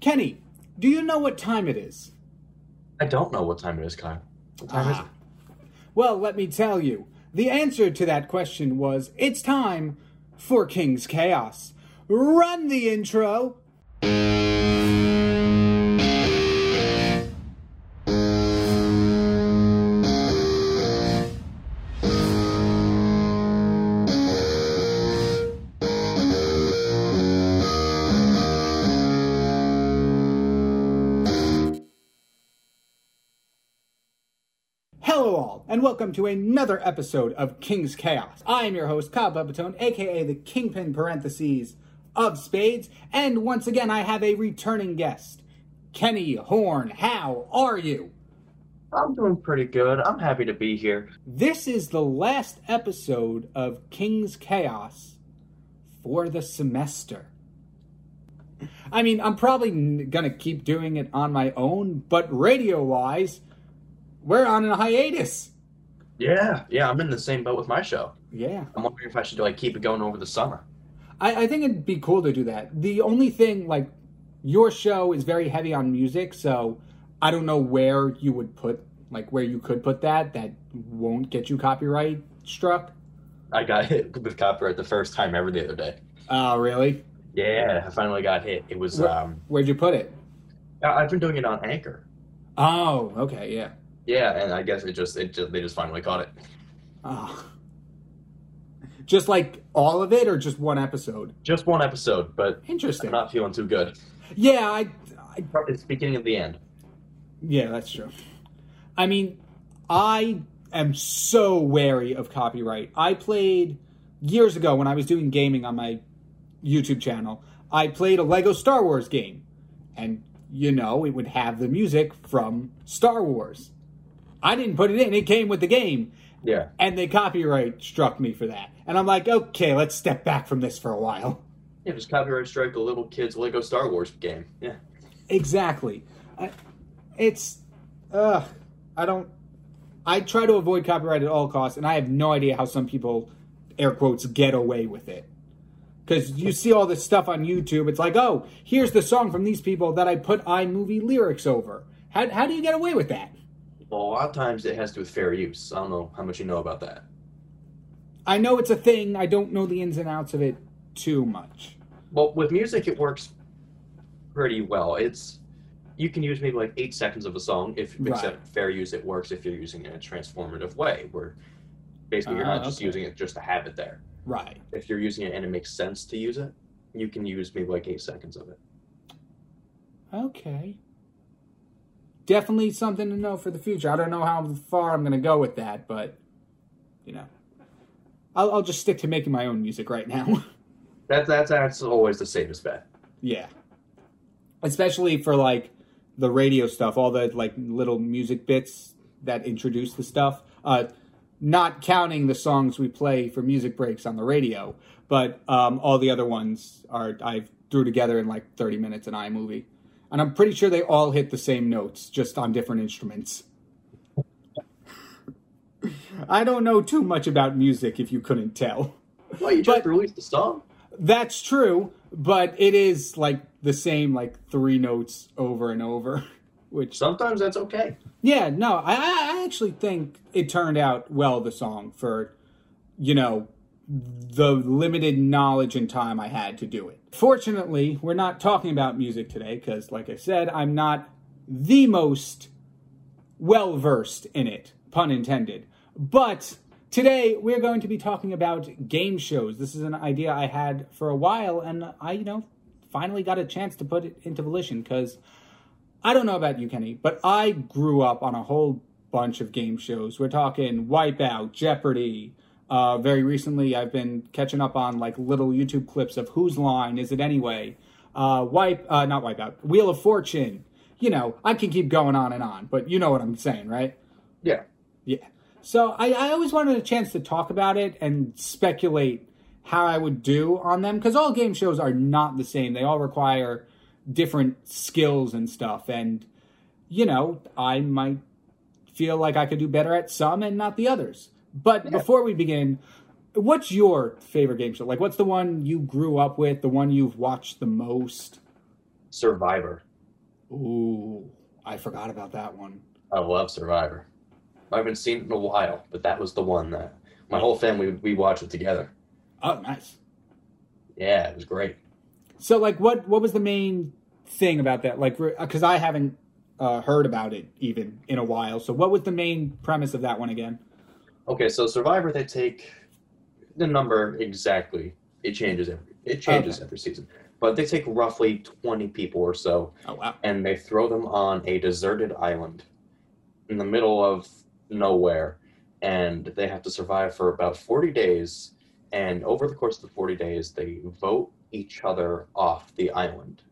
Kenny, do you know what time it is? I don't know what time it is, Kyle. What time is Ah. it? Well, let me tell you. The answer to that question was it's time for King's Chaos. Run the intro. Welcome to another episode of King's Chaos. I am your host, Kyle Bubbatone, aka the Kingpin parentheses of Spades, and once again, I have a returning guest, Kenny Horn. How are you? I'm doing pretty good. I'm happy to be here. This is the last episode of King's Chaos for the semester. I mean, I'm probably gonna keep doing it on my own, but radio wise, we're on a hiatus. Yeah, yeah, I'm in the same boat with my show. Yeah. I'm wondering if I should like keep it going over the summer. I, I think it'd be cool to do that. The only thing, like, your show is very heavy on music, so I don't know where you would put, like, where you could put that that won't get you copyright struck. I got hit with copyright the first time ever the other day. Oh, really? Yeah, I finally got hit. It was Where- um Where'd you put it? I've been doing it on Anchor. Oh, okay, yeah. Yeah, and I guess it just it just, they just finally caught it. Oh. Just like all of it, or just one episode? Just one episode, but Interesting. I'm not feeling too good. Yeah, I, I It's beginning of the end. Yeah, that's true. I mean, I am so wary of copyright. I played years ago when I was doing gaming on my YouTube channel. I played a Lego Star Wars game, and you know, it would have the music from Star Wars. I didn't put it in, it came with the game, Yeah. and they copyright struck me for that. And I'm like, okay, let's step back from this for a while. Yeah, just copyright strike a little kid's Lego Star Wars game. Yeah. Exactly. I, it's, uh, I don't. I try to avoid copyright at all costs, and I have no idea how some people, air quotes, get away with it. Because you see all this stuff on YouTube, it's like, oh, here's the song from these people that I put iMovie lyrics over. How, how do you get away with that? Well, a lot of times it has to do with fair use. I don't know how much you know about that. I know it's a thing. I don't know the ins and outs of it too much. Well, with music, it works pretty well. It's you can use maybe like eight seconds of a song. If Right. except fair use, it works if you're using it in a transformative way, where basically you're Ah, not just okay. using it just to have it there. Right. If you're using it and it makes sense to use it, you can use maybe like eight seconds of it. Okay. Definitely something to know for the future. I don't know how far I'm going to go with that, but, you know. I'll, I'll just stick to making my own music right now. That that's that's always the safest bet. yeah. Especially for, like, the radio stuff, all the, like, little music bits that introduce the stuff. Uh, not counting the songs we play for music breaks on the radio, but um, all the other ones are I threw together in like 30 minutes in iMovie. And I'm pretty sure they all hit the same notes, just on different instruments. I don't know too much about music if you couldn't tell. Well, you just But- released the song. That's true, but it is like the same like three notes over and over, which Sometimes that's okay. Yeah, no, I, I actually think it turned out well, the song, for, you know, the limited knowledge and time I had to do it. Fortunately, we're not talking about music today because, like I said, I'm not the most well versed in it, pun intended. But today we're going to be talking about game shows. This is an idea I had for a while, and I, you know, finally got a chance to put it into volition because I don't know about you, Kenny, but I grew up on a whole bunch of game shows. We're talking Wipeout, Jeopardy. Uh, very recently, I've been catching up on like little YouTube clips of Whose Line Is It Anyway? Uh, Wipe, uh, not Wipeout, Wheel of Fortune. You know, I can keep going on and on, but you know what I'm saying, right? Yeah. Yeah. So I, I always wanted a chance to talk about it and speculate how I would do on them because all game shows are not the same. They all require different skills and stuff. And, you know, I might feel like I could do better at some and not the others. But before we begin, what's your favorite game show? Like, what's the one you grew up with, the one you've watched the most? Survivor. Ooh, I forgot about that one. I love Survivor. I haven't seen it in a while, but that was the one that my whole family we watched it together. Oh, nice. Yeah, it was great. So, like, what what was the main thing about that? Like, because I haven't uh, heard about it even in a while. So, what was the main premise of that one again? Okay, so Survivor they take the number exactly. It changes every it changes Okay. every season, but they take roughly twenty people or so, Oh wow. and they throw them on a deserted island in the middle of nowhere, and they have to survive for about forty days. And over the course of the forty days, they vote each other off the island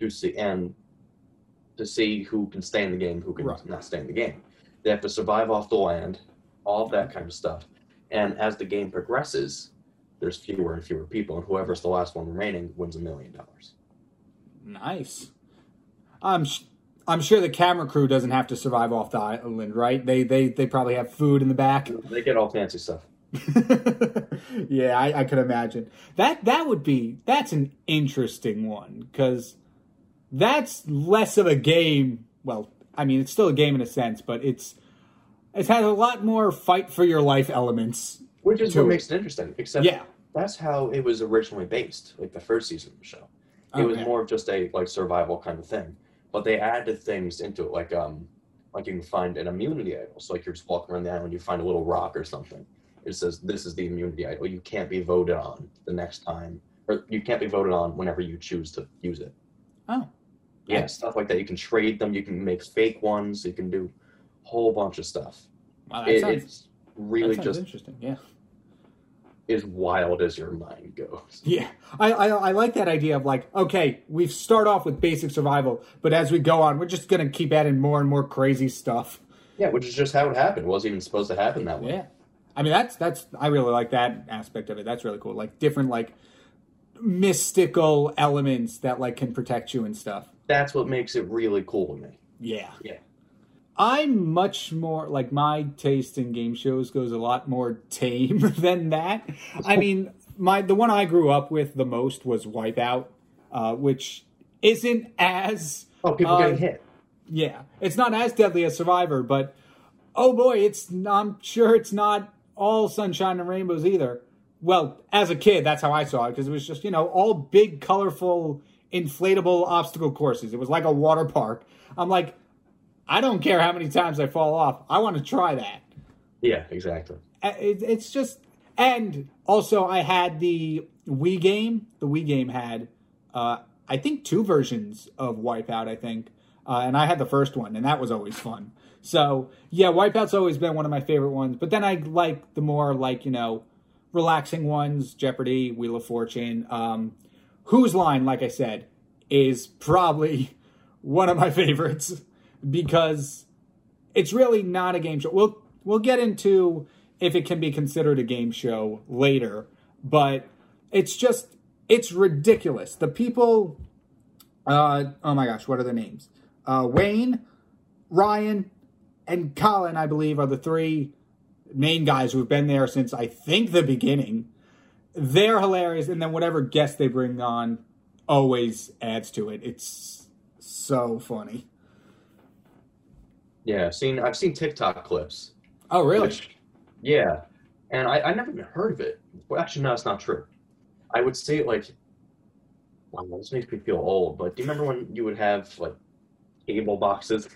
to see and to see who can stay in the game, who can Right. not stay in the game. They have to survive off the land, all of that kind of stuff. And as the game progresses, there's fewer and fewer people, and whoever's the last one remaining wins a million dollars. Nice. I'm sh- I'm sure the camera crew doesn't have to survive off the island, right? They they they probably have food in the back. They get all fancy stuff. yeah, I, I could imagine that. That would be that's an interesting one because that's less of a game. Well, I mean, it's still a game in a sense, but it's it's had a lot more fight for your life elements. Which is what it. makes it interesting. Except Yeah. that's how it was originally based, like the first season of the show. It was more of just a like survival kind of thing. But they added things into it, like um like you can find an immunity idol. So like you're just walking around the island, you find a little rock or something. It says this is the immunity idol. You can't be voted on the next time. Or you can't be voted on whenever you choose to use it. Oh, Yeah, Nice. stuff like that. You can trade them, you can make fake ones, you can do whole bunch of stuff. wow, It, sounds, it's really just interesting. Yeah. as wild as your mind goes. Yeah, I, I I like that idea of like, okay, we start off with basic survival, but as we go on, we're just gonna keep adding more and more crazy stuff. Yeah, which is just how it happened. It wasn't even supposed to happen that way. Yeah, I mean that's that's I really like that aspect of it. That's really cool. Like different like mystical elements that like can protect you and stuff. That's what makes it really cool to me. Yeah, Yeah. I'm much more like my taste in game shows goes a lot more tame than that. I mean, my the one I grew up with the most was Wipeout, uh, which isn't as Oh, people Uh, getting hit. Yeah, it's not as deadly as Survivor, but oh boy, it's I'm sure it's not all sunshine and rainbows either. Well, as a kid, that's how I saw it because it was just you know all big, colorful, inflatable obstacle courses. It was like a water park. I'm like, I don't care how many times I fall off. I want to try that. Yeah, exactly. Uh, it, it's just and also i had the wii game. The wii game had uh i think two versions of wipeout i think. Uh, and i had the first one and that was always fun. So yeah wipeout's always been one of my favorite ones. But then i like the more like you know relaxing ones. Jeopardy wheel of fortune. Um whose line like i said is probably one of my favorites because it's really not a game show. We'll we'll get into if it can be considered a game show later, but it's just it's ridiculous. The people uh oh my gosh, what are their names? Uh Wayne, Ryan, and Colin, I believe, are the three main guys who've been there since I think the beginning. They're hilarious, and then whatever guest they bring on always adds to it. It's so funny. Yeah, I've seen I've seen TikTok clips. Oh really? Which, yeah, and I, I never even heard of it. Well, actually, no, it's not true. I would say like, wow, this makes me feel old. But do you remember when you would have like cable boxes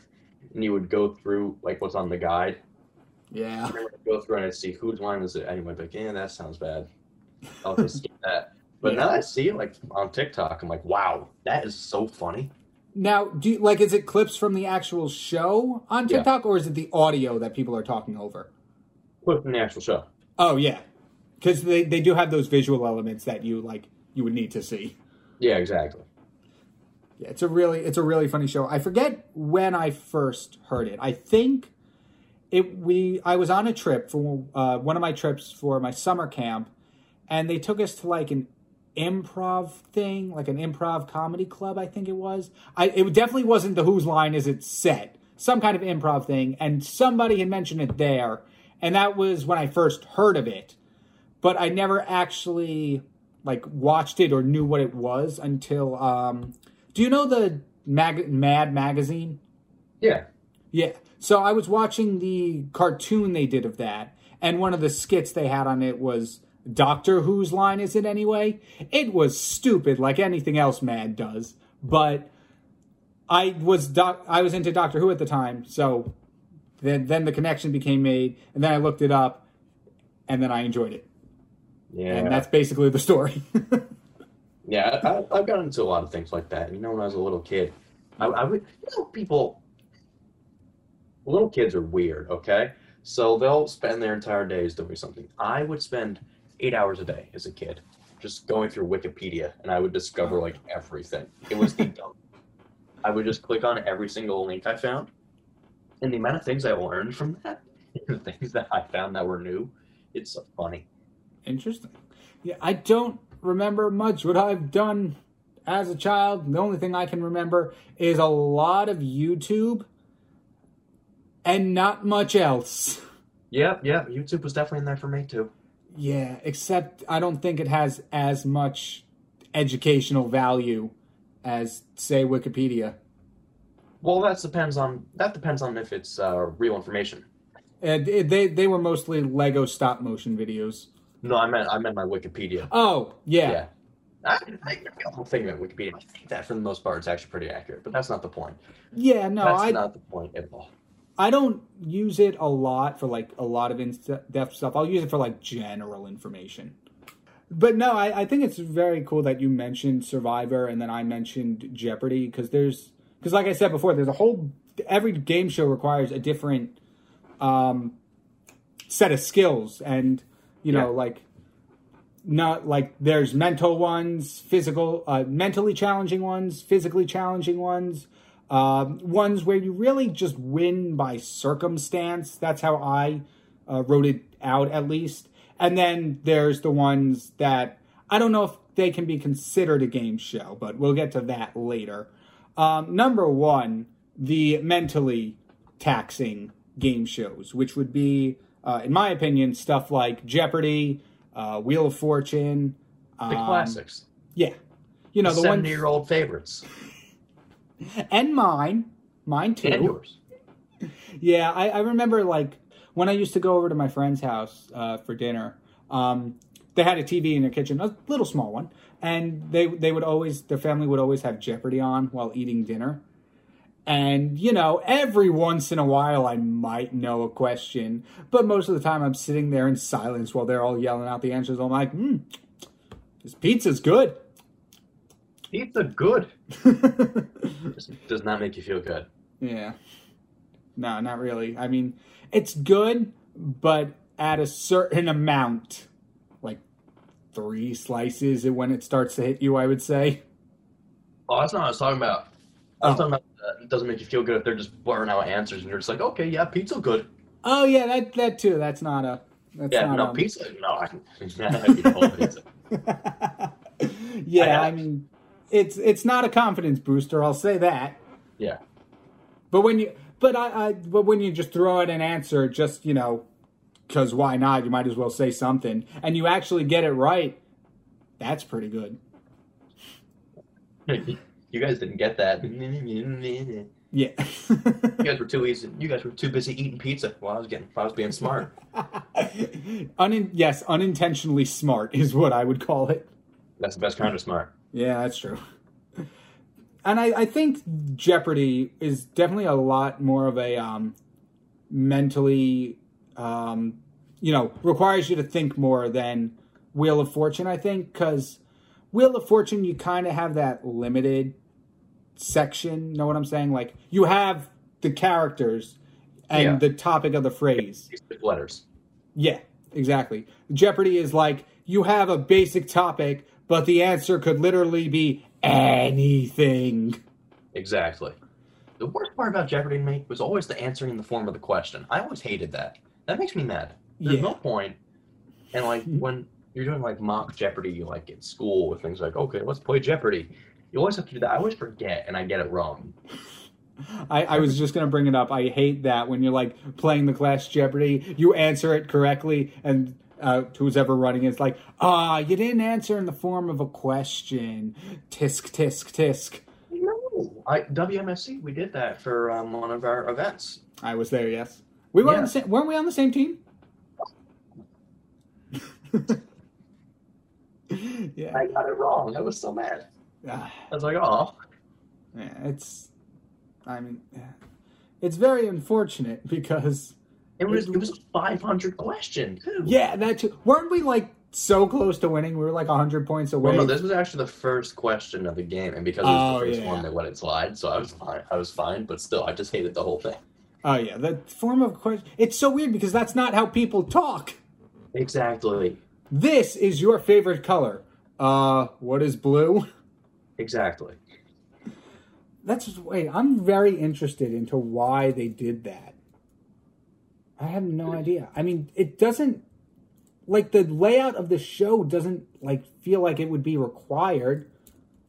and you would go through like what's on the guide? Yeah. I remember I'd go through and I'd see whose line is it. Anyway, like, yeah, that sounds bad. I'll just skip that. But now I see it like on TikTok, I'm like, wow, that is so funny. Now, do you, like is it clips from the actual show on Yeah. TikTok, or is it the audio that people are talking over? Put from the actual show. Oh yeah, because they they do have those visual elements that you like you would need to see. Yeah, exactly. Yeah, it's a really it's a really funny show. I forget when I first heard it. I think it we I was on a trip for uh, one of my trips for my summer camp, and they took us to like an improv thing, like an improv comedy club. I think it was. I it definitely wasn't the Whose Line Is It set. Some kind of improv thing, and somebody had mentioned it there, and that was when I first heard of it. But I never actually like watched it or knew what it was until um do you know the Mag- Mad magazine. Yeah. Yeah. So I was watching the cartoon they did of that, and one of the skits they had on it was Doctor Who's line is it anyway? It was stupid like anything else Mad does, but I was doc- I was into Doctor Who at the time, so then then the connection became made, and then I looked it up, and then I enjoyed it, Yeah. and that's basically the story. Yeah, I, I've gotten into a lot of things like that. You know, when I was a little kid, I, I would, you know, people, little kids are weird, okay? So they'll spend their entire days doing something. I would spend eight hours a day as a kid just going through Wikipedia and I would discover like everything. It was the dumb. I would just click on every single link I found. And the amount of things I learned from that, the things that I found that were new, it's so funny. Interesting. Yeah, I don't remember much what I've done as a child. The only thing I can remember is a lot of YouTube and not much else. Yep, yep. YouTube was definitely in there for me too. Yeah, except I don't think it has as much educational value as say Wikipedia. Well, that depends on that depends on if it's uh, real information. And they they were mostly Lego stop motion videos. No, I meant I meant my Wikipedia. Oh, yeah. Yeah. I, I, I'm thinking about Wikipedia. I think that for the most part it's actually pretty accurate, but that's not the point. Yeah, no, that's I not the point at all. I don't use it a lot for like a lot of in-depth stuff. I'll use it for like general information. But no, I, I think it's very cool that you mentioned Survivor and then I mentioned Jeopardy because there's because like I said before, there's a whole every game show requires a different um, set of skills and you know Yeah. like not like there's mental ones, physical, uh, mentally challenging ones, physically challenging ones, um, ones where you really just win by circumstance. That's how I uh, wrote it out, at least. And then there's the ones that I don't know if they can be considered a game show, but we'll get to that later. Um, number one, the mentally taxing game shows, which would be, uh, in my opinion, stuff like Jeopardy, uh, Wheel of Fortune. The um, classics. Yeah. You know, the ones. Seventy-year-old favorites. And mine. Mine too. And yours. Yeah, I, I remember like when I used to go over to my friend's house uh, for dinner. Um, they had a TV in their kitchen, a little small one, and they they would always their family would always have Jeopardy on while eating dinner. And you know, every once in a while I might know a question, but most of the time I'm sitting there in silence while they're all yelling out the answers. I'm like, hmm, this pizza's good. Pizza good. Just does not make you feel good. Yeah. No, not really. I mean, it's good, but at a certain amount. Like three slices when it starts to hit you, I would say. Oh, that's not what I was talking about. I was Oh. talking about uh, it doesn't make you feel good if they're just blurring out answers and you're just like, okay, yeah, pizza good. Oh yeah, that that too. That's not a that's Yeah, not no um, pizza. No, I can. I can hold pizza. yeah, I- I mean it's it's not a confidence booster, I'll say that. Yeah. But when you but I, I but when you just throw out an answer just, you know, cuz why not? You might as well say something and you actually get it right. That's pretty good. you guys didn't get that. Yeah. You guys were too easy. You guys were too busy eating pizza while I was getting. While I was being smart. Unin- yes, unintentionally smart is what I would call it. That's the best kind of smart. Yeah, that's true. And I, I think Jeopardy is definitely a lot more of a um, mentally, um, you know, requires you to think more than Wheel of Fortune, I think, because Wheel of Fortune, you kind of have that limited section. Know what I'm saying? Like, you have the characters and Yeah. the topic of the phrase. Letters. Yeah, exactly. Jeopardy is like you have a basic topic, but the answer could literally be anything. Exactly. The worst part about Jeopardy to me was always the answering in the form of the question. I always hated that. That makes me mad. There's Yeah. no point. And like when you're doing like mock Jeopardy, like in school with things like, okay, let's play Jeopardy. You always have to do that. I always forget and I get it wrong. I, I was just gonna bring it up. I hate that when you're like playing the class Jeopardy, you answer it correctly, and uh, who's ever running it's like, ah, you didn't answer in the form of a question. Tisk tisk tisk. No, I, WMSC, we did that for um, one of our events. I was there. Yes, we were on Yeah. the same. Weren't we on the same team? yeah. I got it wrong. I was so mad. Ah, I was like, oh. yeah, it's. I mean, it's very unfortunate because It was it was 500 question. too. yeah, that too. Weren't we like so close to winning? We were like hundred points away. Well, no, this was actually the first question of the game, and because it was Oh, the first yeah. one, they let it slide. So I was fine. I was fine, but still, I just hated the whole thing. oh yeah, the form of question. It's so weird because that's not how people talk. Exactly. This is your favorite color. Uh, what is blue? Exactly. That's wait. I'm very interested into why they did that. I have no idea. I mean, it doesn't like the layout of the show doesn't like feel like it would be required.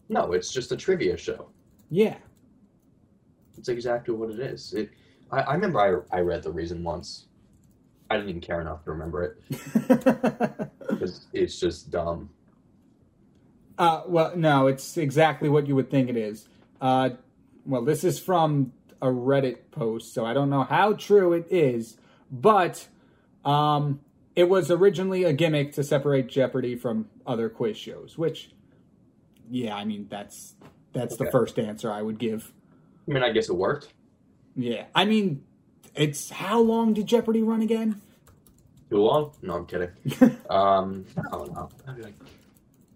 No, it's just a trivia show. Yeah. It's exactly what it is. It. I, I remember I, I read the reason once. I didn't even care enough to remember it because it's just dumb. uh, well, no, it's exactly what you would think it is. Uh, well, this is from a Reddit post, so I don't know how true it is, but um, it was originally a gimmick to separate Jeopardy from other quiz shows. Which, yeah, I mean that's that's the first answer I would give. I mean, I guess it worked. Yeah, I mean, it's how long did Jeopardy run again? Too long? No, I'm kidding. Um, I don't know. I'd be like,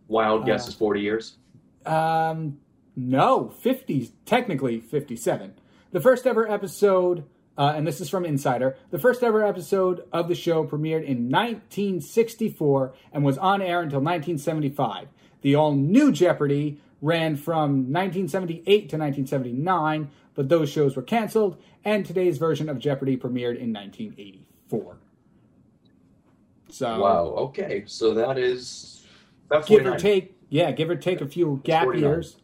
Wild guess Uh, is 40 years. Um, no, 50, technically 57. The first ever episode, uh, and this is from Insider, the first ever episode of the show premiered in 1964 and was on air until 1975. The all new Jeopardy ran from 1978 to 1979, but those shows were canceled, and today's version of Jeopardy premiered in 1984. So, Wow. Okay. So that is about give 49. or take, yeah, give or take a few gap 49. years.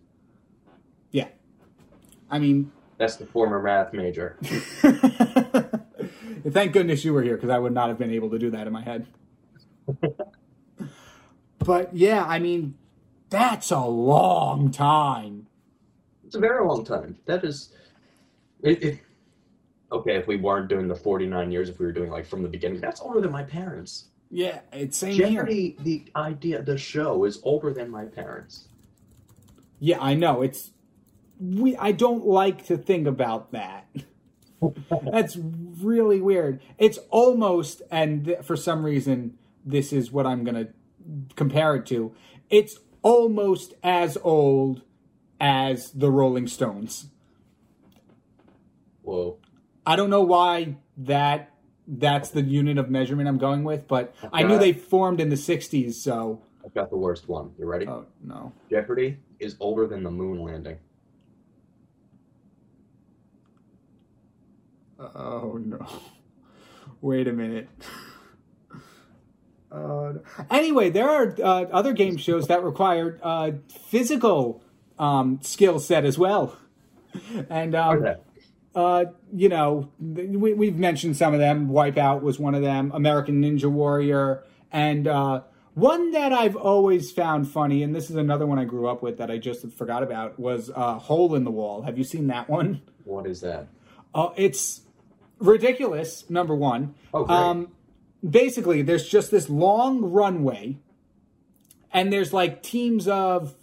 Yeah. I mean, That's the former math major. Thank goodness you were here because I would not have been able to do that in my head. but yeah, I mean, that's a long time. It's a very long time. That is. It, it, okay, if we weren't doing the 49 years, if we were doing like from the beginning, that's older than my parents. Yeah, it's same here. The idea, the show is older than my parents. Yeah, I know. It's we. I don't like to think about that. That's really weird. It's almost, and th- for some reason, this is what I'm gonna compare it to. It's almost as old as the Rolling Stones. Whoa. I don't know why that that's the unit of measurement I'm going with, but I knew they formed in the '60s, so I've got the worst one. You ready? oh no. Jeopardy is older than the moon landing. Oh no. Wait a minute. Uh, anyway, there are uh, other game shows that require uh, physical um, skill set as well, and um, Okay. uh, you know we, we've mentioned some of them. Wipeout was one of them. American Ninja Warrior, and uh, one that I've always found funny, and this is another one I grew up with that I just forgot about was uh, Hole in the Wall. Have you seen that one? What is that? Uh, it's ridiculous. Number one. Oh, great. Um, basically, there's just this long runway, and there's like teams of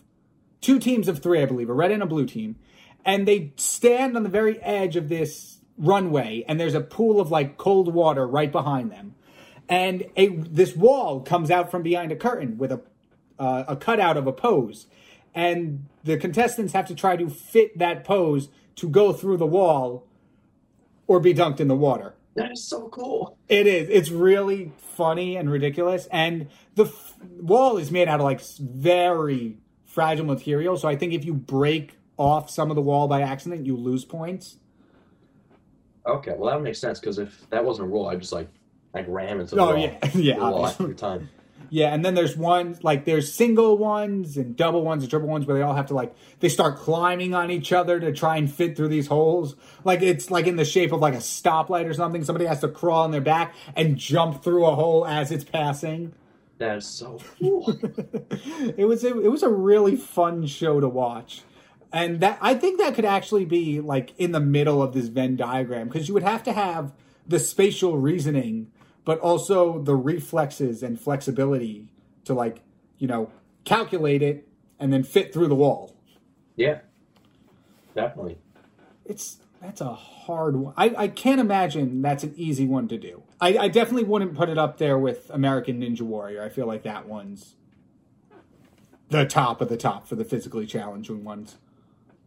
two teams of three, I believe, a red and a blue team, and they stand on the very edge of this runway, and there's a pool of like cold water right behind them, and a this wall comes out from behind a curtain with a uh, a cutout of a pose, and the contestants have to try to fit that pose to go through the wall or be dunked in the water. That is so cool. It is. It's really funny and ridiculous, and the f- wall is made out of like very fragile material. So I think if you break off some of the wall by accident, you lose points. Okay, well that makes sense because if that wasn't a rule, I'd just like like ram into the Oh, wall. yeah. Yeah, the wall obviously. every time. Yeah, and then there's ones like there's single ones and double ones and triple ones where they all have to like they start climbing on each other to try and fit through these holes. Like it's like in the shape of like a stoplight or something. Somebody has to crawl on their back and jump through a hole as it's passing. That is so cool. it was a, it was a really fun show to watch. and that I think that could actually be like in the middle of this Venn diagram because you would have to have the spatial reasoning, but also the reflexes and flexibility to like you know calculate it and then fit through the wall. Yeah, definitely. It's that's a hard one. I, I can't imagine that's an easy one to do. I, I definitely wouldn't put it up there with American Ninja Warrior. I feel like that one's the top of the top for the physically challenging ones.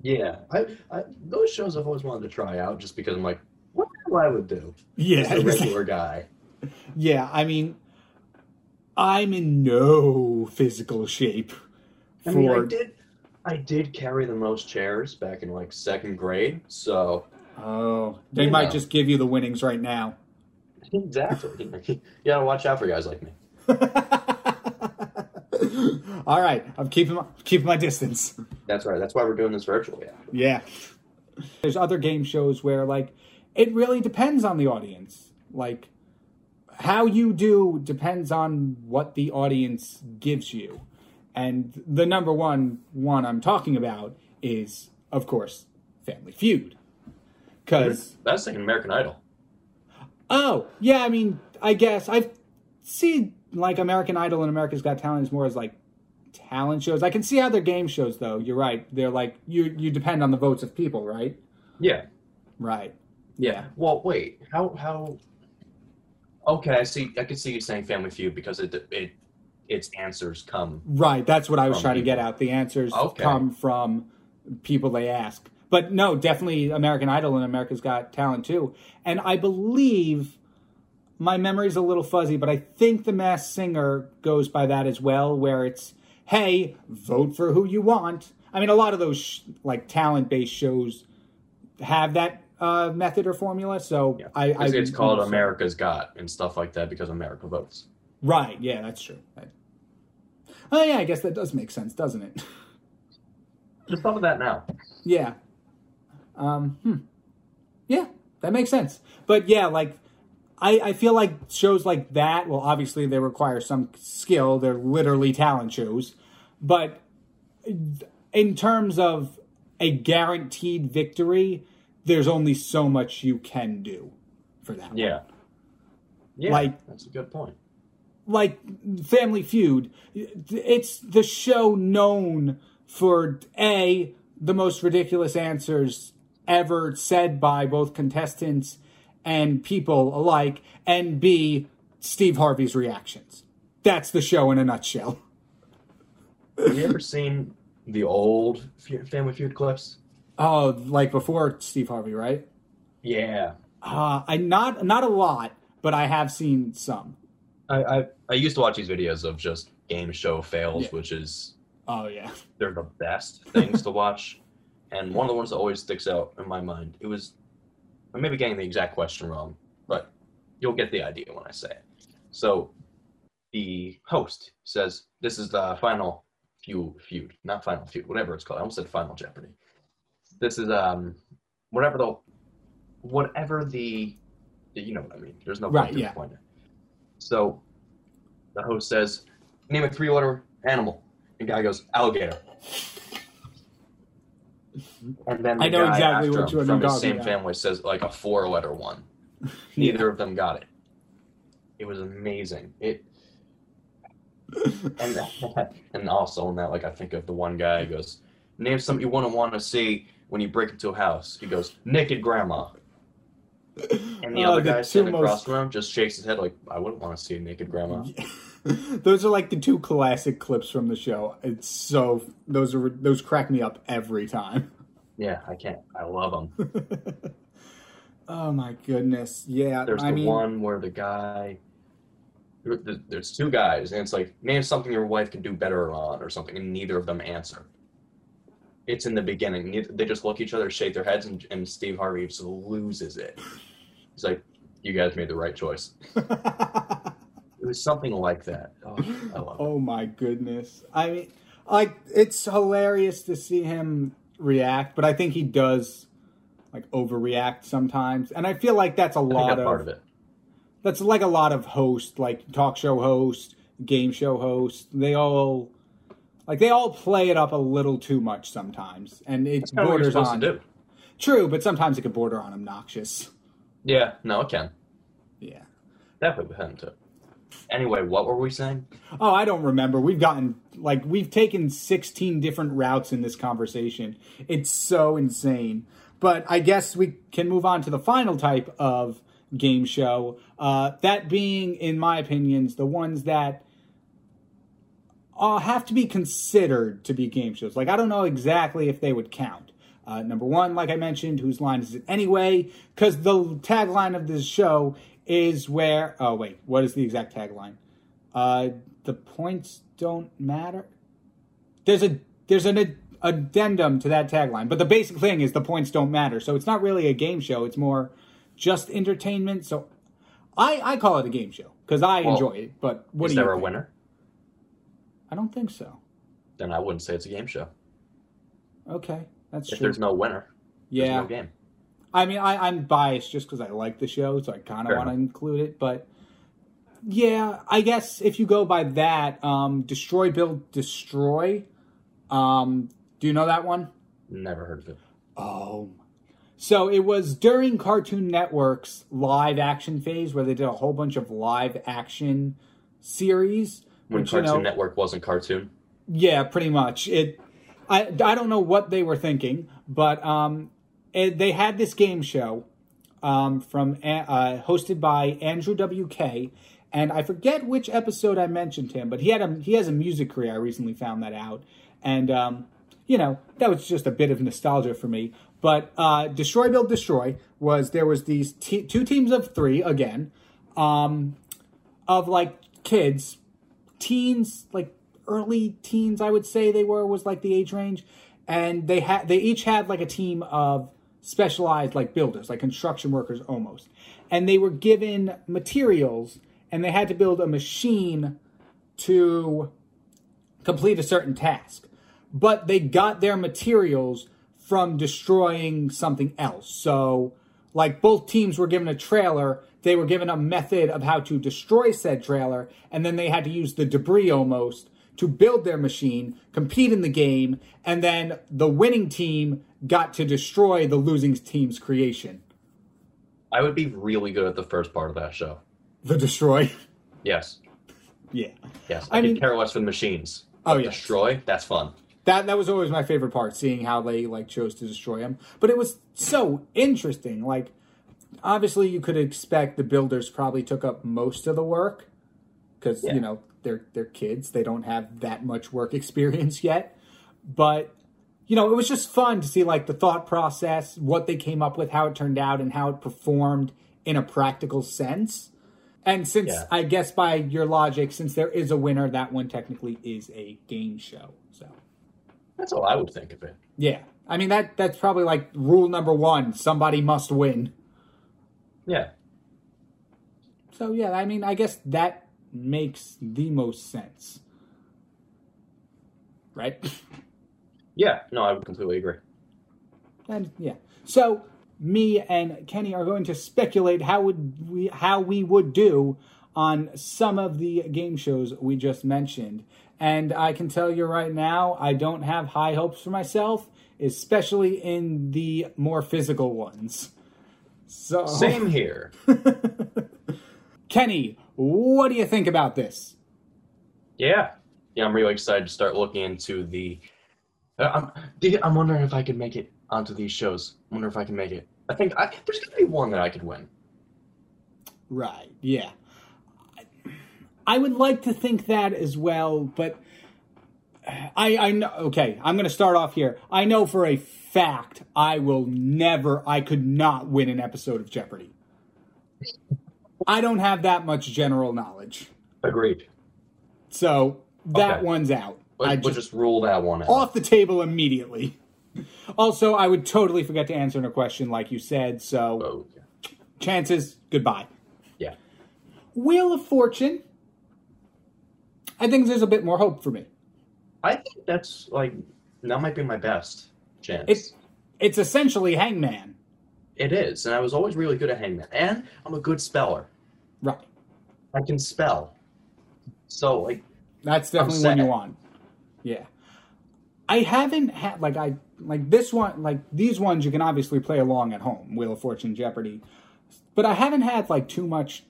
Yeah, I, I those shows I've always wanted to try out just because I'm like, what the hell I would do Yeah, as a regular guy. Yeah. I mean, I'm in no physical shape for. I mean, I did, I did carry the most chairs back in like second grade, so oh, they Yeah. might just give you the winnings right now. exactly. you gotta watch out for guys like me. All right, I'm keeping my, keeping my distance. That's right. That's why we're doing this virtually. Yeah. There's other game shows where like it really depends on the audience. Like how you do depends on what the audience gives you. And the number one one I'm talking about is of course Family Feud. Cuz That's like American Idol. oh, yeah, I mean, I guess I've seen like American Idol and America's Got Talent is more as like talent shows. I can see how they're game shows though. You're right. They're like you you depend on the votes of people, right? Yeah. Right. Yeah. Well, wait. How how? Okay, I see. I can see you saying Family Feud because it it its answers come. Right. That's what I was trying to get people. out. The answers Okay. come from people they ask. But no, definitely American Idol and America's Got Talent too. And I believe my memory's a little fuzzy, but I think The Masked Singer goes by that as well, where it's, hey, vote for who you want. I mean, a lot of those sh- like talent based shows have that uh, method or formula. So Yeah. I, I It's, called America's Got and stuff like that because America votes. Right. Yeah, that's true. Right. Oh yeah, I guess that does make sense, doesn't it? Just thought of that now. Yeah. Um, hmm. Yeah, that makes sense. But yeah, like I, I feel like shows like that, well, obviously they require some skill. They're literally talent shows. But in terms of a guaranteed victory, there's only so much you can do for that. one. Yeah. Yeah. Like- that's a good point. like Family Feud, it's the show known for A, the most ridiculous answers ever said by both contestants and people alike, and B, Steve Harvey's reactions. That's the show in a nutshell. Have you ever seen the old Family Feud clips? Oh, like before Steve Harvey, right? Yeah. Uh, I not not a lot, but I have seen some. I, I I used to watch these videos of just game show fails, Yeah. which is Oh yeah. they're the best things to watch. And one of the ones that always sticks out in my mind, it was I may be getting the exact question wrong, but you'll get the idea when I say it. So the host says, This is the final feud feud, not final feud, whatever it's called. I almost said final Jeopardy. This is um whatever the whatever the you know what I mean. There's no Right, point to yeah. point. So the host says, Name a three letter animal. And guy goes, alligator. And then the I know guy exactly him one from the same about. family says like a four letter one. Neither of them got it. It was amazing. It and and also in that like I think of the one guy who goes, Name something you wouldn't want to see when you break into a house. He goes, Naked grandma. And the Oh, other the guy two most- across from him just shakes his head like, I wouldn't want to see a naked grandma. those are like the two classic clips from the show. It's so those are those crack me up every time. Yeah, I can't. I love them. Oh my goodness! Yeah, There's I the mean, one where the guy. there- There's two guys, and it's like name something your wife can do better on, or something, and neither of them answer. It's in the beginning. They just look at each other, shake their heads, and, and Steve Harvey just loses it. He's like, "You guys made the right choice." It was something like that. Oh, I love it. oh my goodness! I mean, like it's hilarious to see him react, but I think he does like overreact sometimes, and I feel like that's a lot of, part of it. that's like a lot of hosts, like talk show hosts, game show hosts. They all Like they all play it up a little too much sometimes, and it That's kind what you're borders on. to do. True, but sometimes it can border on obnoxious. Yeah, no, it can. Yeah. Definitely can too. Anyway, what were we saying? Oh, I don't remember. We've gotten like we've taken 16 different routes in this conversation. It's so insane. But I guess we can move on to the final type of game show. Uh, that being, in my opinions, the ones that uh, have to be considered to be game shows. Like I don't know exactly if they would count. Uh, number one, like I mentioned, whose line is it anyway? Because the tagline of this show is where. Oh wait, what is the exact tagline? Uh, the points don't matter. There's a there's an ad- addendum to that tagline, but the basic thing is the points don't matter. So it's not really a game show. It's more just entertainment. So I I call it a game show because I Well, enjoy it. But what Is do you? there a think? winner? I don't think so. Then I wouldn't say it's a game show. Okay, that's If true. there's no winner, there's yeah, no game. I mean, I, I'm biased just because I like the show, so I kind of want to include it. But yeah, I guess if you go by that, um, destroy, build, destroy. Um, do you know that one? Never heard of it. Oh, so it was during Cartoon Network's live action phase where they did a whole bunch of live action series. When which, you Cartoon know- Network wasn't cartoon. Yeah, pretty much. It. I I don't know what they were thinking, but um, it, they had this game show, um, from uh, hosted by Andrew WK, and I forget which episode I mentioned him, but he had a he has a music career. I recently found that out, and um, you know that was just a bit of nostalgia for me. But uh, Destroy Build Destroy was there was these te- two teams of three again, um, of like kids teens, like early teens, I would say they were was like the age range, and they had they each had like a team of specialized like builders, like construction workers almost, and they were given materials and they had to build a machine to complete a certain task, but they got their materials from destroying something else. So, like both teams were given a trailer, they were given a method of how to destroy said trailer, and then they had to use the debris almost to build their machine, compete in the game, and then the winning team got to destroy the losing team's creation. I would be really good at the first part of that show. The destroy. Yes, yeah. yes. I I, mean- care less for the machines. Oh, yes. Destroy, that's fun. That that was always my favorite part, seeing how they like chose to destroy him. But it was so interesting. Like, obviously, you could expect the builders probably took up most of the work because Yeah. you know they're they're kids; they don't have that much work experience yet. But you know, it was just fun to see like the thought process, what they came up with, how it turned out, and how it performed in a practical sense. And since Yeah. I guess by your logic, since there is a winner, that one technically is a game show. So. That's all I would think of it. Yeah. I mean that that's probably like rule number 1, somebody must win. Yeah. So yeah, I mean I guess that makes the most sense. Right? Yeah. No, I would completely agree. and yeah. So me and Kenny are going to speculate how would we how we would do on some of the game shows we just mentioned. And I can tell you right now, I don't have high hopes for myself, especially in the more physical ones. So Same here. Kenny, what do you think about this? Yeah. Yeah, I'm really excited to start looking into the. Uh, I'm, I'm wondering if I could make it onto these shows. I wonder if I can make it. I think I, there's going to be one that I could win. Right, yeah. I would like to think that as well, but I I know okay, I'm going to start off here. I know for a fact I will never I could not win an episode of Jeopardy. I don't have that much general knowledge. Agreed. So that Okay. one's out. We'll, I we'll just, just rule that one out. off the table immediately. Also, I would totally forget to answer a question like you said, so Oh, yeah. chances goodbye. yeah. Wheel of Fortune. I think there's a bit more hope for me. I think that's like that might be my best chance. It's it's essentially Hangman, It is, and I was always really good at hangman, and I'm a good speller. right? I can spell. So like, That's definitely one you want. Yeah. I haven't had like I like this one like these ones you can obviously play along at home, Wheel of Fortune, Jeopardy, but I haven't had like too much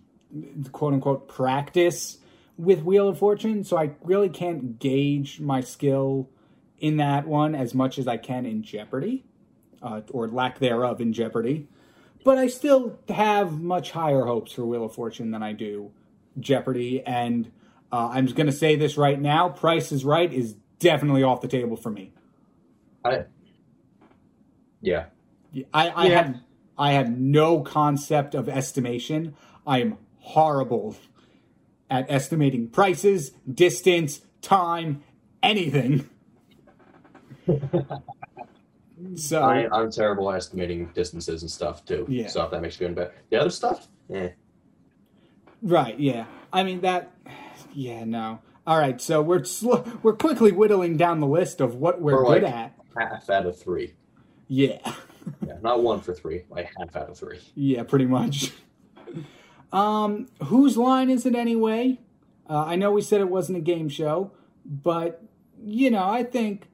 quote unquote practice with Wheel of Fortune, so I really can't gauge my skill in that one as much as I can in Jeopardy, uh, or lack thereof in Jeopardy. But I still have much higher hopes for Wheel of Fortune than I do Jeopardy, and uh, I'm just going to say this right now: Price is Right is definitely off the table for me. I, yeah, I, I Yeah. have I have no concept of estimation. I am horrible at estimating prices, distance, time, anything. so I, I'm terrible at estimating distances and stuff too. Yeah. So if that makes you feel better, the other stuff, yeah. right, yeah. I mean that. Yeah, no. All right, so we're sl- we're quickly whittling down the list of what we're good like- at. half out of three. Yeah. Yeah, not one for three, like half out of three. Yeah, pretty much. um, whose line is it anyway? Uh, I know we said it wasn't a game show, but you know, I think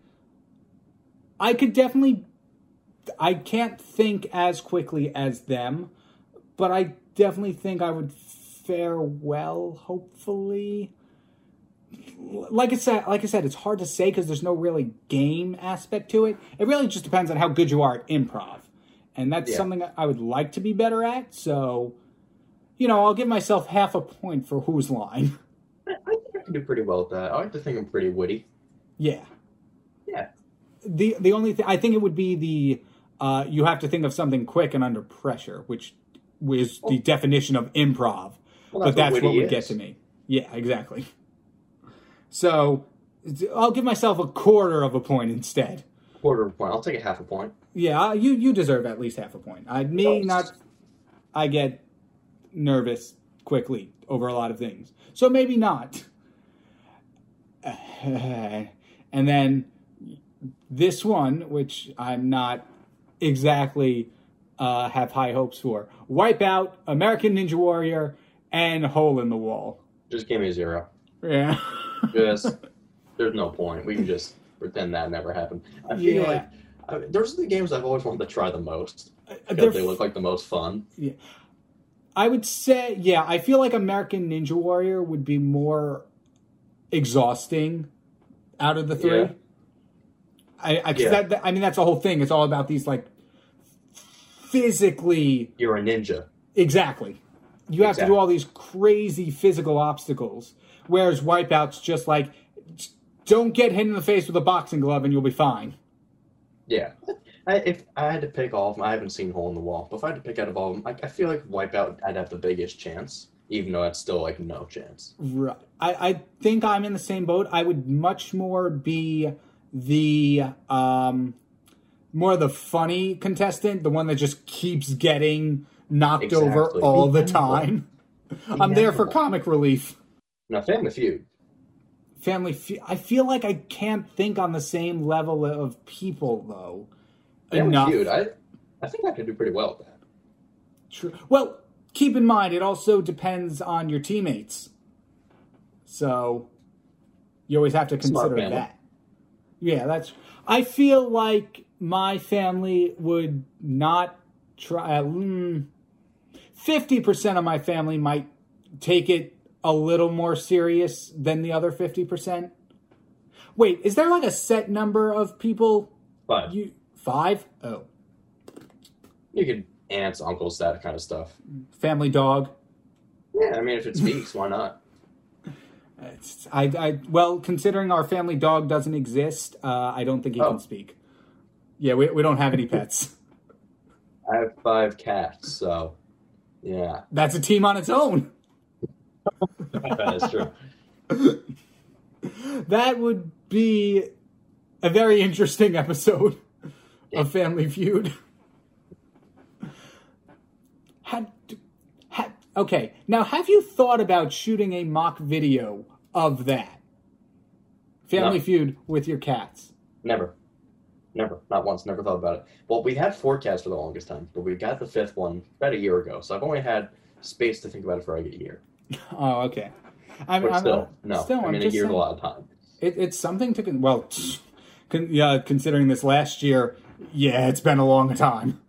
I could definitely. I can't think as quickly as them, but I definitely think I would fare well. Hopefully, like I said, like I said, it's hard to say because there's no really game aspect to it. It really just depends on how good you are at improv, and that's Yeah. something I would like to be better at. So, you know, I'll give myself half a point for whose line. I, I think I can do pretty well with that. I like to think I'm pretty witty. Yeah. Yeah. The the only thing I think it would be the uh, you have to think of something quick and under pressure, which is the definition of improv. Well, but that's what witty would get to me. Yeah, exactly. So I'll give myself a quarter of a point instead. Quarter of a point. I'll take a half a point. Yeah, you you deserve at least half a point. I me Oh. not. I get nervous quickly over a lot of things, so maybe not. and then this one, which I'm not exactly uh, have high hopes for, Wipeout, American Ninja Warrior, and Hole in the Wall. Just give me a zero. Yeah. Just there's no point. We can just pretend that never happened. I feel Yeah. like I mean, those are the games I've always wanted to try the most They're because they look like the most fun. Yeah. I would say, yeah, I feel like American Ninja Warrior would be more exhausting out of the three. Yeah. I, I, Yeah. that, I mean, that's the whole thing. It's all about these like physically, You're a ninja. exactly. You have to do all these crazy physical obstacles, whereas Wipeout's just like, don't get hit in the face with a boxing glove and you'll be fine. Yeah. I, if I had to pick all of them, I haven't seen Hole in the Wall, but if I had to pick out of all of them, I, I feel like Wipeout, I'd have the biggest chance, even though it's still like no chance. Right. I, I think I'm in the same boat. I would much more be the um more the funny contestant, the one that just keeps getting knocked over all the memorable. time. I'm there for comic relief. Now, Family Feud. Family Fe- I feel like I can't think on the same level of people though. Family Enough. Feud. I, I think I could do pretty well with that. True. Well, keep in mind it also depends on your teammates. So you always have to Smart consider family. that. Yeah, that's I feel like my family would not try uh, mm, 50% of my family might take it a little more serious than the other 50%. Wait, is there like a set number of people But you 5? Oh, you could aunts, uncles, that kind of stuff. family dog. Yeah, I mean, if it speaks, why not? It's, I, I, well, considering our family dog doesn't exist, uh, I don't think he Oh. can speak. Yeah, we, we don't have any pets. I have five cats, so yeah, That's a team on its own. that is true. That would be a very interesting episode of Family Feud. Had, okay, now have you thought about shooting a mock video of that? Family No. Feud with your cats. Never, never, not once. Never thought about it. Well, we had four cats for the longest time, but we got the fifth one about a year ago, so I've only had space to think about it for like a year. Oh, okay. I'm, But I'm- still, no. Still, I I'm mean, a just year's a lot of time. It, it's something to con- well, con- yeah, considering this last year, yeah, it's been a long time.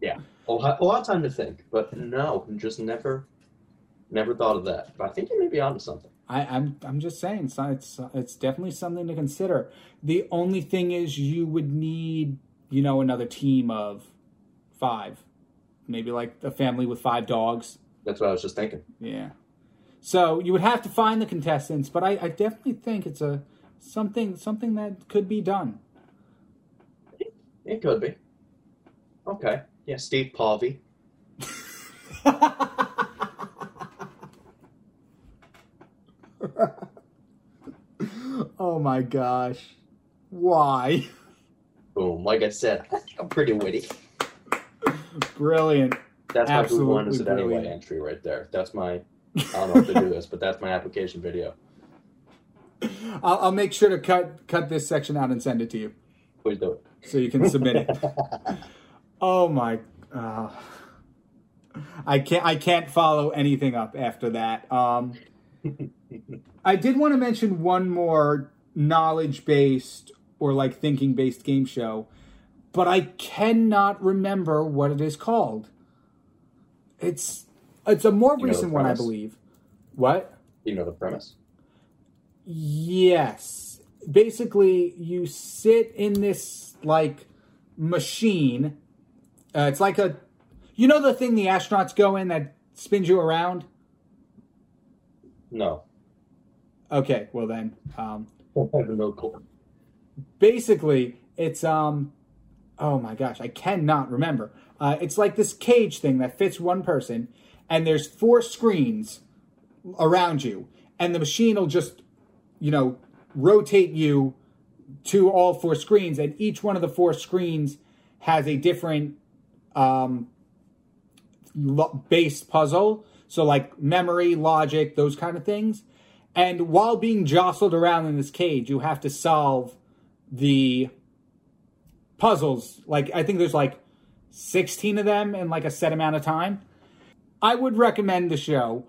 Yeah, a lot, a lot of time to think, but no, just never, never thought of that. But I think you may be onto something. I, I'm I'm just saying, so it's it's definitely something to consider. The only thing is, you would need, you know, another team of five, maybe like a family with five dogs. That's what I was just thinking. Yeah. So you would have to find the contestants, but I, I definitely think it's a something something that could be done. It could be. Okay. Yeah, Steve Pavey. oh my gosh. Why? Boom. Like I said, I think I'm pretty witty. Brilliant. That's my Absolutely Won Is It Anyway entry right there. That's my, I don't know if to do this, but that's my application video. I'll, I'll make sure to cut cut this section out and send it to you Please do it. so you can submit it. oh my. Uh, I can't. I can't follow anything up after that. Um, I did want to mention one more knowledge based or like thinking based game show, but I cannot remember what it is called. It's it's a more You recent one, I believe. What? You know the premise? Yes. Basically, you sit in this like machine. Uh, it's like a, you know, the thing the astronauts go in that spins you around. No. Okay, well then, um, no clue. basically, it's um, oh my gosh, I cannot remember. Uh, it's like this cage thing that fits one person, and there's four screens around you, and the machine will just, you know, rotate you to all four screens, and each one of the four screens has a different um, lo- base puzzle. So, like memory, logic, those kind of things. And while being jostled around in this cage, you have to solve the puzzles. Like, I think there's like 16 of them in like a set amount of time. I would recommend the show,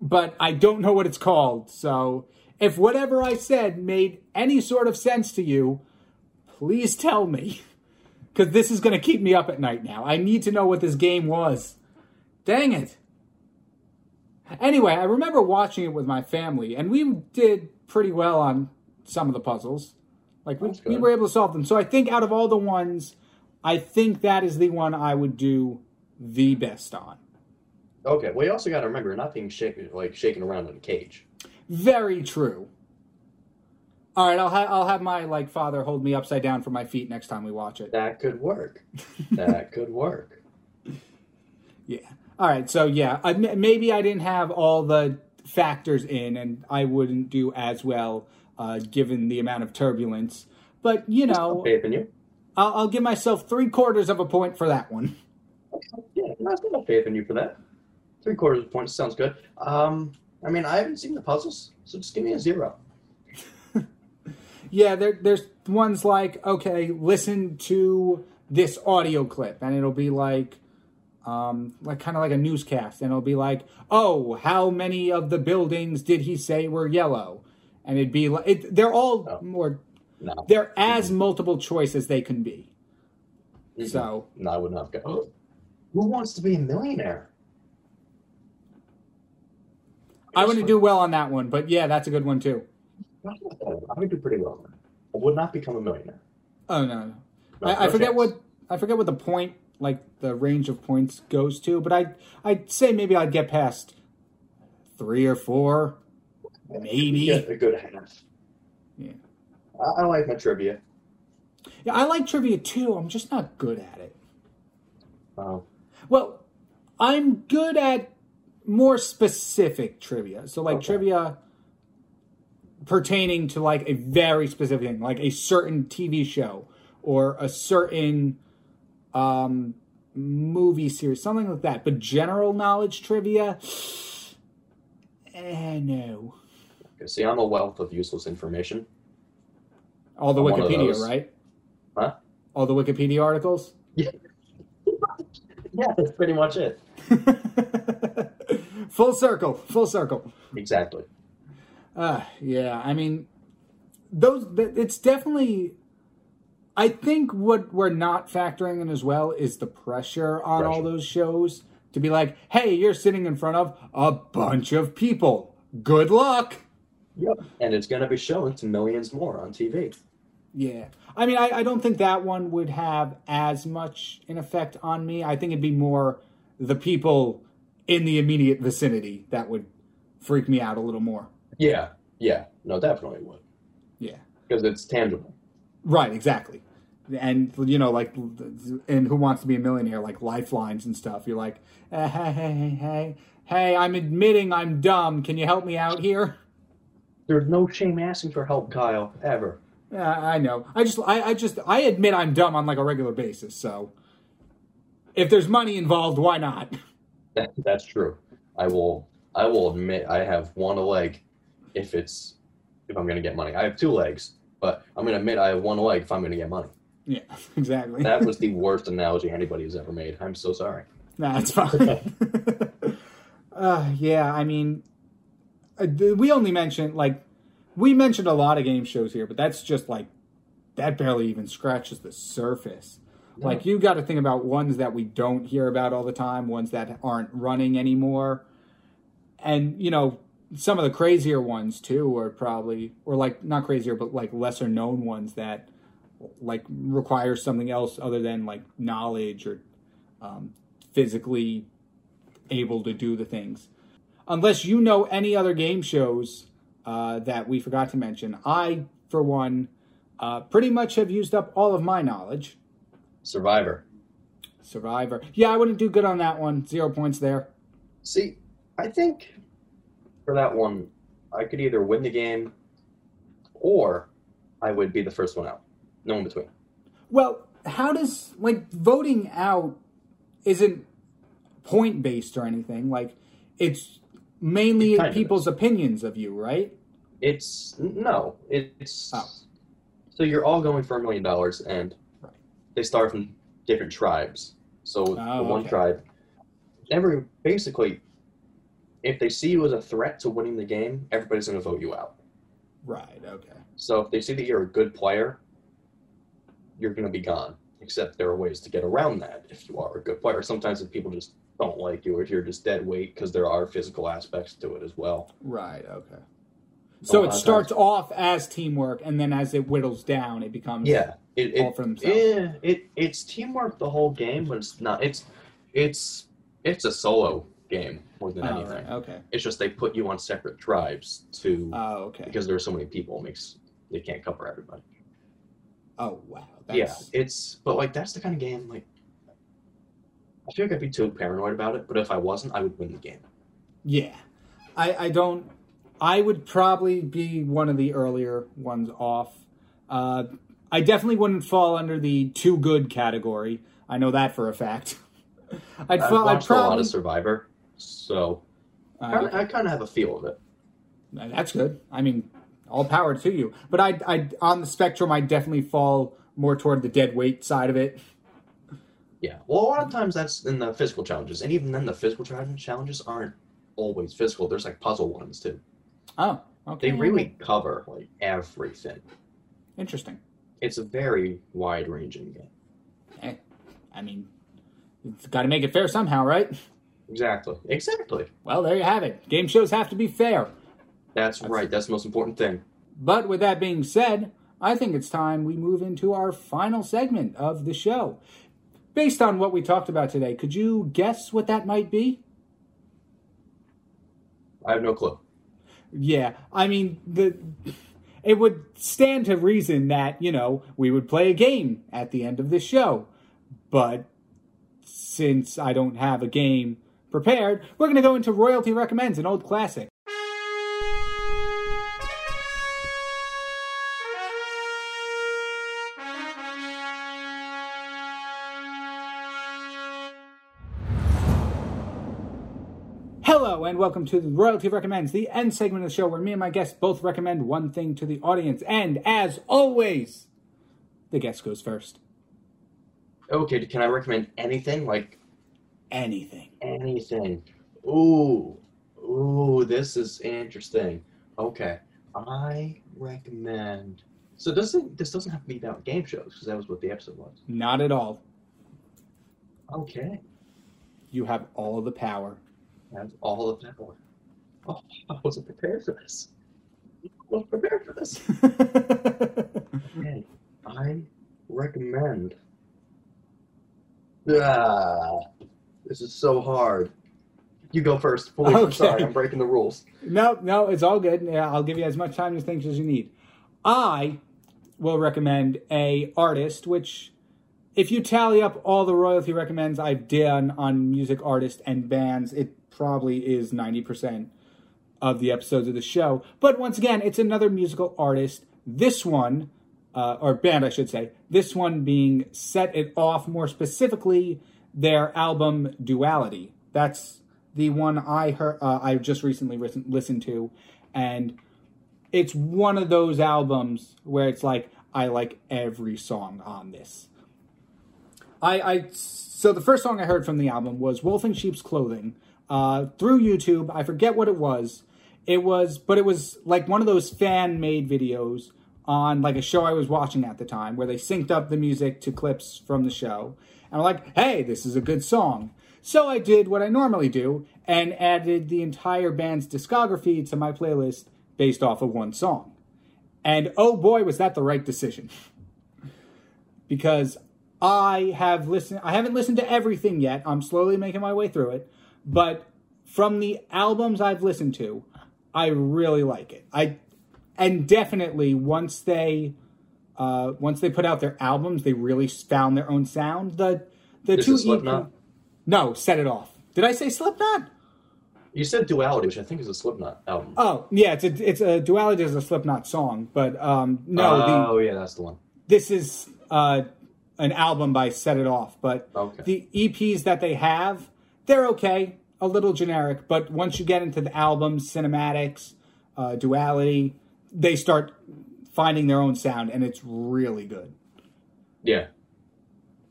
but I don't know what it's called. So, if whatever I said made any sort of sense to you, please tell me. Because this is going to keep me up at night now. I need to know what this game was. Dang it. Anyway, I remember watching it with my family, and we did pretty well on some of the puzzles. Like, we, we were able to solve them. So I think out of all the ones, I think that is the one I would do the best on. Okay. Well, you also got to remember, not being shaken like shaken around in a cage. Very true. All right, I'll have I'll have my like father hold me upside down for my feet next time we watch it. That could work. that could work. Yeah. All right. So yeah, I, maybe I didn't have all the factors in, and I wouldn't do as well uh, given the amount of turbulence. But you know, you. I'll, I'll give myself three quarters of a point for that one. Yeah, no, I've got faith in you for that. Three quarters of points sounds good. Um, I mean, I haven't seen the puzzles, so just give me a zero. Yeah, there, there's ones like okay, listen to this audio clip, and it'll be like, um, like kind of like a newscast, and it'll be like, oh, how many of the buildings did he say were yellow? And it'd be like, it, they're all Oh. more, No, they're as multiple choice as they can be. Mhm. So no, I would not go. Who wants to be a millionaire? I wouldn't do well on that one, but yeah, that's a good one too. I would do pretty well. I would not become a millionaire. Oh no, no. I, I forget chance. what I forget what the point, like the range of points goes to, but I I'd say maybe I'd get past three or four, maybe. Yeah, a good half. Yeah. I, I like my trivia. Yeah, I like trivia too. I'm just not good at it. Um, Well, I'm good at more specific trivia. So like Okay. trivia pertaining to like a very specific thing, like a certain TV show or a certain um movie series, something like that. But general knowledge trivia eh, no. okay, see, I'm a wealth of useless information. All the I'm Wikipedia, right? Huh? All the Wikipedia articles? Yeah. Yeah, that's pretty much it. full circle, full circle. Exactly. Uh, yeah, I mean, those. th- It's definitely I think what we're not factoring in as well is the pressure on all those shows to be like, hey, you're sitting in front of a bunch of people. Good luck. Yep. And it's going to be shown to millions more on TV. Yeah. I mean, I, I don't think that one would have as much an effect on me. I think it'd be more the people in the immediate vicinity that would freak me out a little more. Yeah. Yeah. No, definitely would. Yeah. Because it's tangible. Right, exactly. And, you know, like, and Who Wants to Be a Millionaire, like lifelines and stuff, you're like, eh, hey, hey, hey, hey, hey, I'm admitting I'm dumb. Can you help me out here? There's no shame asking for help, Kyle, ever. Yeah, I know. I just, I, I just, I admit I'm dumb on like a regular basis. So, if there's money involved, why not? That, that's true. I will. I will admit I have one leg, if it's if I'm gonna get money. I have two legs, but I'm gonna admit I have one leg if I'm gonna get money. Yeah, exactly. That was the worst analogy anybody has ever made. I'm so sorry. Nah, it's fine. uh, yeah, I mean, uh, we only mentioned like we mentioned a lot of game shows here, but that's just like that barely even scratches the surface. Like you got to think about ones that we don't hear about all the time, ones that aren't running anymore, and you know some of the crazier ones too are probably or like not crazier but like lesser known ones that like require something else other than like knowledge or um, physically able to do the things. Unless you know any other game shows uh, that we forgot to mention, I, for one, uh, pretty much have used up all of my knowledge. Survivor. Survivor. Yeah, I wouldn't do good on that one. Zero points there. See, I think for that one, I could either win the game or I would be the first one out. No in between. Well, how does like voting out isn't point based or anything? Like it's mainly It kind of people's opinions of you, right? It's no. It's Oh. so you're all going for a million dollars, and Right. they start from different tribes. So Oh, the one okay. tribe, every basically, if they see you as a threat to winning the game, everybody's going to vote you out. Right. Okay. So if they see that you're a good player, you're going to be gone. Except there are ways to get around that if you are a good player. Sometimes if people just don't like you, or if you're just dead weight, because there are physical aspects to it as well. Right. Okay. So it starts off as teamwork, and then as it whittles down, it becomes Yeah, it, all it, for themselves. yeah, it it's teamwork the whole game, but it's not. It's it's it's a solo game more than Oh, anything. right. Okay. It's just they put you on separate tribes to Oh, okay. because there are so many people, it makes they can't cover everybody. Oh, wow. Yeah, it's but like that's the kind of game like I feel like I'd be too paranoid about it, but if I wasn't, I would win the game. Yeah. I, I don't. I would probably be one of the earlier ones off. Uh, I definitely wouldn't fall under the too good category. I know that for a fact. I'd, I've fall, I'd watched a lot of Survivor, so uh, I, I kind of have a feel of it. That's good. I mean, all power to you. But I, I, on the spectrum, I definitely fall more toward the dead weight side of it. Yeah. Well, a lot of times that's in the physical challenges, and even then, the physical challenges aren't always physical. There's like puzzle ones too. Oh, okay. They really cover like everything. interesting. It's a very wide-ranging game. Eh, I mean, it's got to make it fair somehow, right? Exactly. Exactly. Well, there you have it. Game shows have to be fair. That's right. That's the most important thing. But with that being said, I think it's time we move into our final segment of the show. Based on what we talked about today, could you guess what that might be? I have no clue. Yeah, I mean the it would stand to reason that, you know, we would play a game at the end of the show. But since I don't have a game prepared, we're going to go into Royalty Recommends, an old classic. Hello, and welcome to Royalty Recommends, the end segment of the show where me and my guests both recommend one thing to the audience. And as always, the guest goes first. Okay. Can I recommend anything? Like Anything. anything? Ooh. Ooh. This is interesting. Okay. I recommend So doesn't this doesn't have to be about game shows because that was what the episode was. Not at all. Okay, You have all the power. that's all of that. Boy. Oh, I wasn't prepared for this. I wasn't prepared for this. Okay, I recommend. Ah, this is so hard. You go first. Please. I'm sorry, I'm breaking the rules. no, no, it's all good. Yeah, I'll give you as much time to think as you need. I will recommend a artist, which, if you tally up all the royalty recommends I've done on music artists and bands, it probably is ninety percent of the episodes of the show. But once again, it's another musical artist. This one, uh, or band, I should say. This one being Set It Off, more specifically, their album Duality. That's the one I heard. Uh, I just recently listen, listened to, and it's one of those albums where it's like I like every song on this. I, I so the first song I heard from the album was "Wolf in Sheep's Clothing" uh, through YouTube. I forget what it was. It was, but it was like one of those fan made videos on like a show I was watching at the time, where they synced up the music to clips from the show, I'm like, "Hey, this is a good song." So I did what I normally do and added the entire band's discography to my playlist based off of one song. And oh boy, was that the right decision. because I have listened I haven't listened to everything yet. I'm slowly making my way through it, but from the albums I've listened to, I really like it. I and definitely once they uh, once they put out their albums, they really found their own sound. The the Is two Slipknot? EP No, set it off. Did I say Slipknot? You said Duality, which I think is a Slipknot album. Oh, yeah, it's a it's a duality is a Slipknot song, but um no, the oh yeah, that's the one. this is uh an album by Set It Off, but Okay. the EPs that they have, they're okay, a little generic, but once you get into the albums, cinematics, uh, duality, they start finding their own sound, and it's really good. Yeah,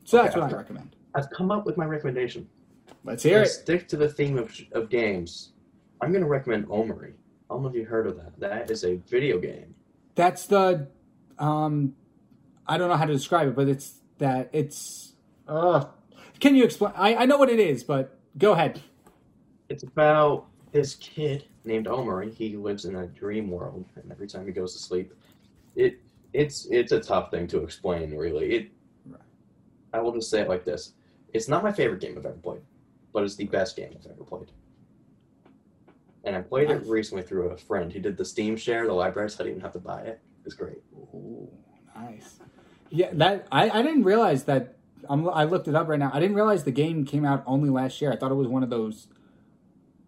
So that's what I okay. recommend. I've come up with my recommendation. Let's hear To it. stick to the theme of, of games, I'm going to recommend Omori. I don't know if you heard of that. That is a video game. That's the, um, I don't know how to describe it, but it's that it's. Uh, can you explain? I, I know what it is, but go ahead. It's about this kid named Omori. He lives in a dream world, and every time he goes to sleep, it it's it's a tough thing to explain. Really, it. Right. I will just say it like this: It's not my favorite game I've ever played, but it's the best game I've ever played. And I played it recently through a friend. He did the Steam share, the library, so I didn't even have to buy it. It's great. Ooh, nice. Yeah, that I, I didn't realize that. I'm, I looked it up right now. I didn't realize the game came out only last year. I thought it was one of those.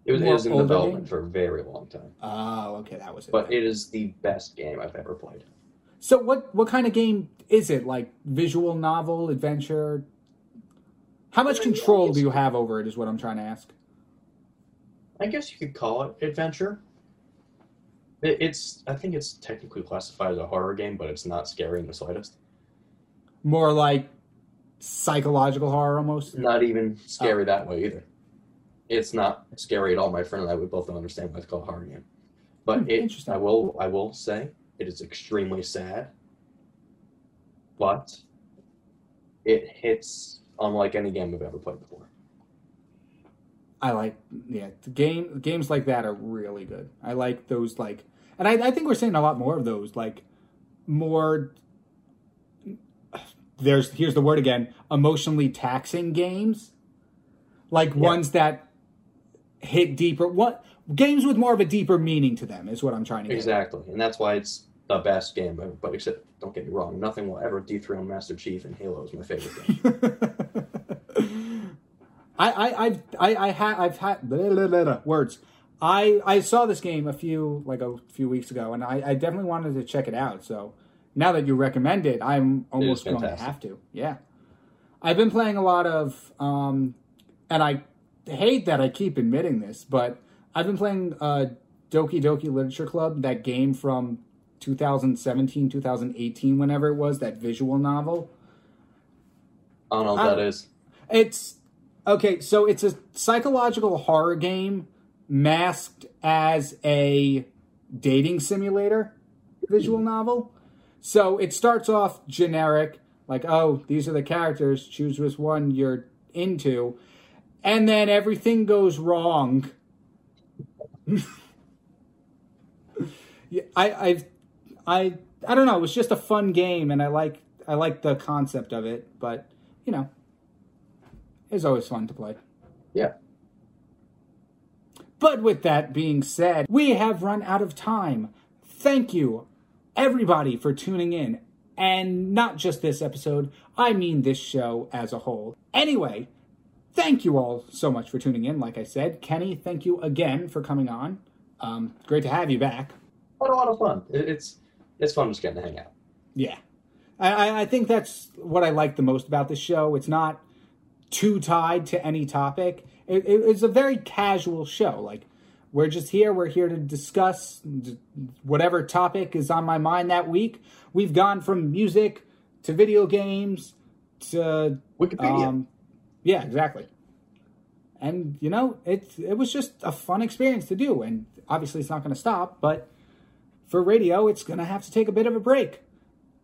It was, it was in development game? for a very long time, Oh, okay, that was it. but it is the best game I've ever played. so what? What kind of game is it? Like visual novel, adventure? How much control do you have over it? Is what I'm trying to ask. I guess you could call it adventure. It, it's I think it's technically classified as a horror game, but it's not scary in the slightest. More like psychological horror, almost. Not even Oh. scary that way either. It's not scary at all. My friend and I we both don't understand why it's called horror game. But Hmm, it, interesting. I will I will say it is extremely sad, but it hits unlike any game I've ever played before. I like yeah the game games like that are really good. I like those like and I, I think we're seeing a lot more of those like more there's here's the word again emotionally taxing games like Yeah. ones that hit deeper what games with more of a deeper meaning to them is what I'm trying to get. Exactly, and that's why it's the best game. But, except, don't get me wrong, nothing will ever dethrone Master Chief, and Halo is my favorite game. I I I've I, I ha, I've had blah, blah, blah, blah, words. I I saw this game a few like a few weeks ago, and I, I definitely wanted to check it out. So now that you recommend it, I'm almost going to have to. Yeah, I've been playing a lot of, um, and I hate that I keep admitting this, but I've been playing uh, Doki Doki Literature Club, that game from 2017, 2018, whenever it was, that visual novel. I don't know what I- that is. It's okay. So it's a psychological horror game masked as a dating simulator visual novel. So it starts off generic, like, oh, these are the characters, choose which one you're into. And then everything goes wrong. yeah, I, I, I, I don't know. It was just a fun game, and I like, I like the concept of it. But you know, it's always fun to play. Yeah. But with that being said, we have run out of time. Thank you, everybody, for tuning in. And not just this episode, I mean this show as a whole. Anyway, thank you all so much for tuning in. Like I said, Kenny, thank you again for coming on. Um, great to have you back. What a lot of fun. It's it's fun just getting to hang out. Yeah. I, I- think that's what I like the most about this show. It's not too tied to any topic. It, it- it's a very casual show. Like, we're just here. We're here to discuss whatever topic is on my mind that week. We've gone from music to video games to Wikipedia. um, yeah, exactly. And you know, it it was just a fun experience to do, and obviously it's not going to stop. But for radio, it's going to have to take a bit of a break.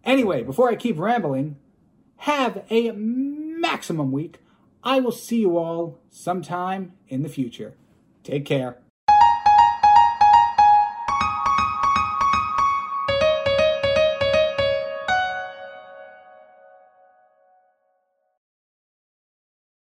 Anyway, before I keep rambling, have a maximum week. I will see you all sometime in the future. Take care.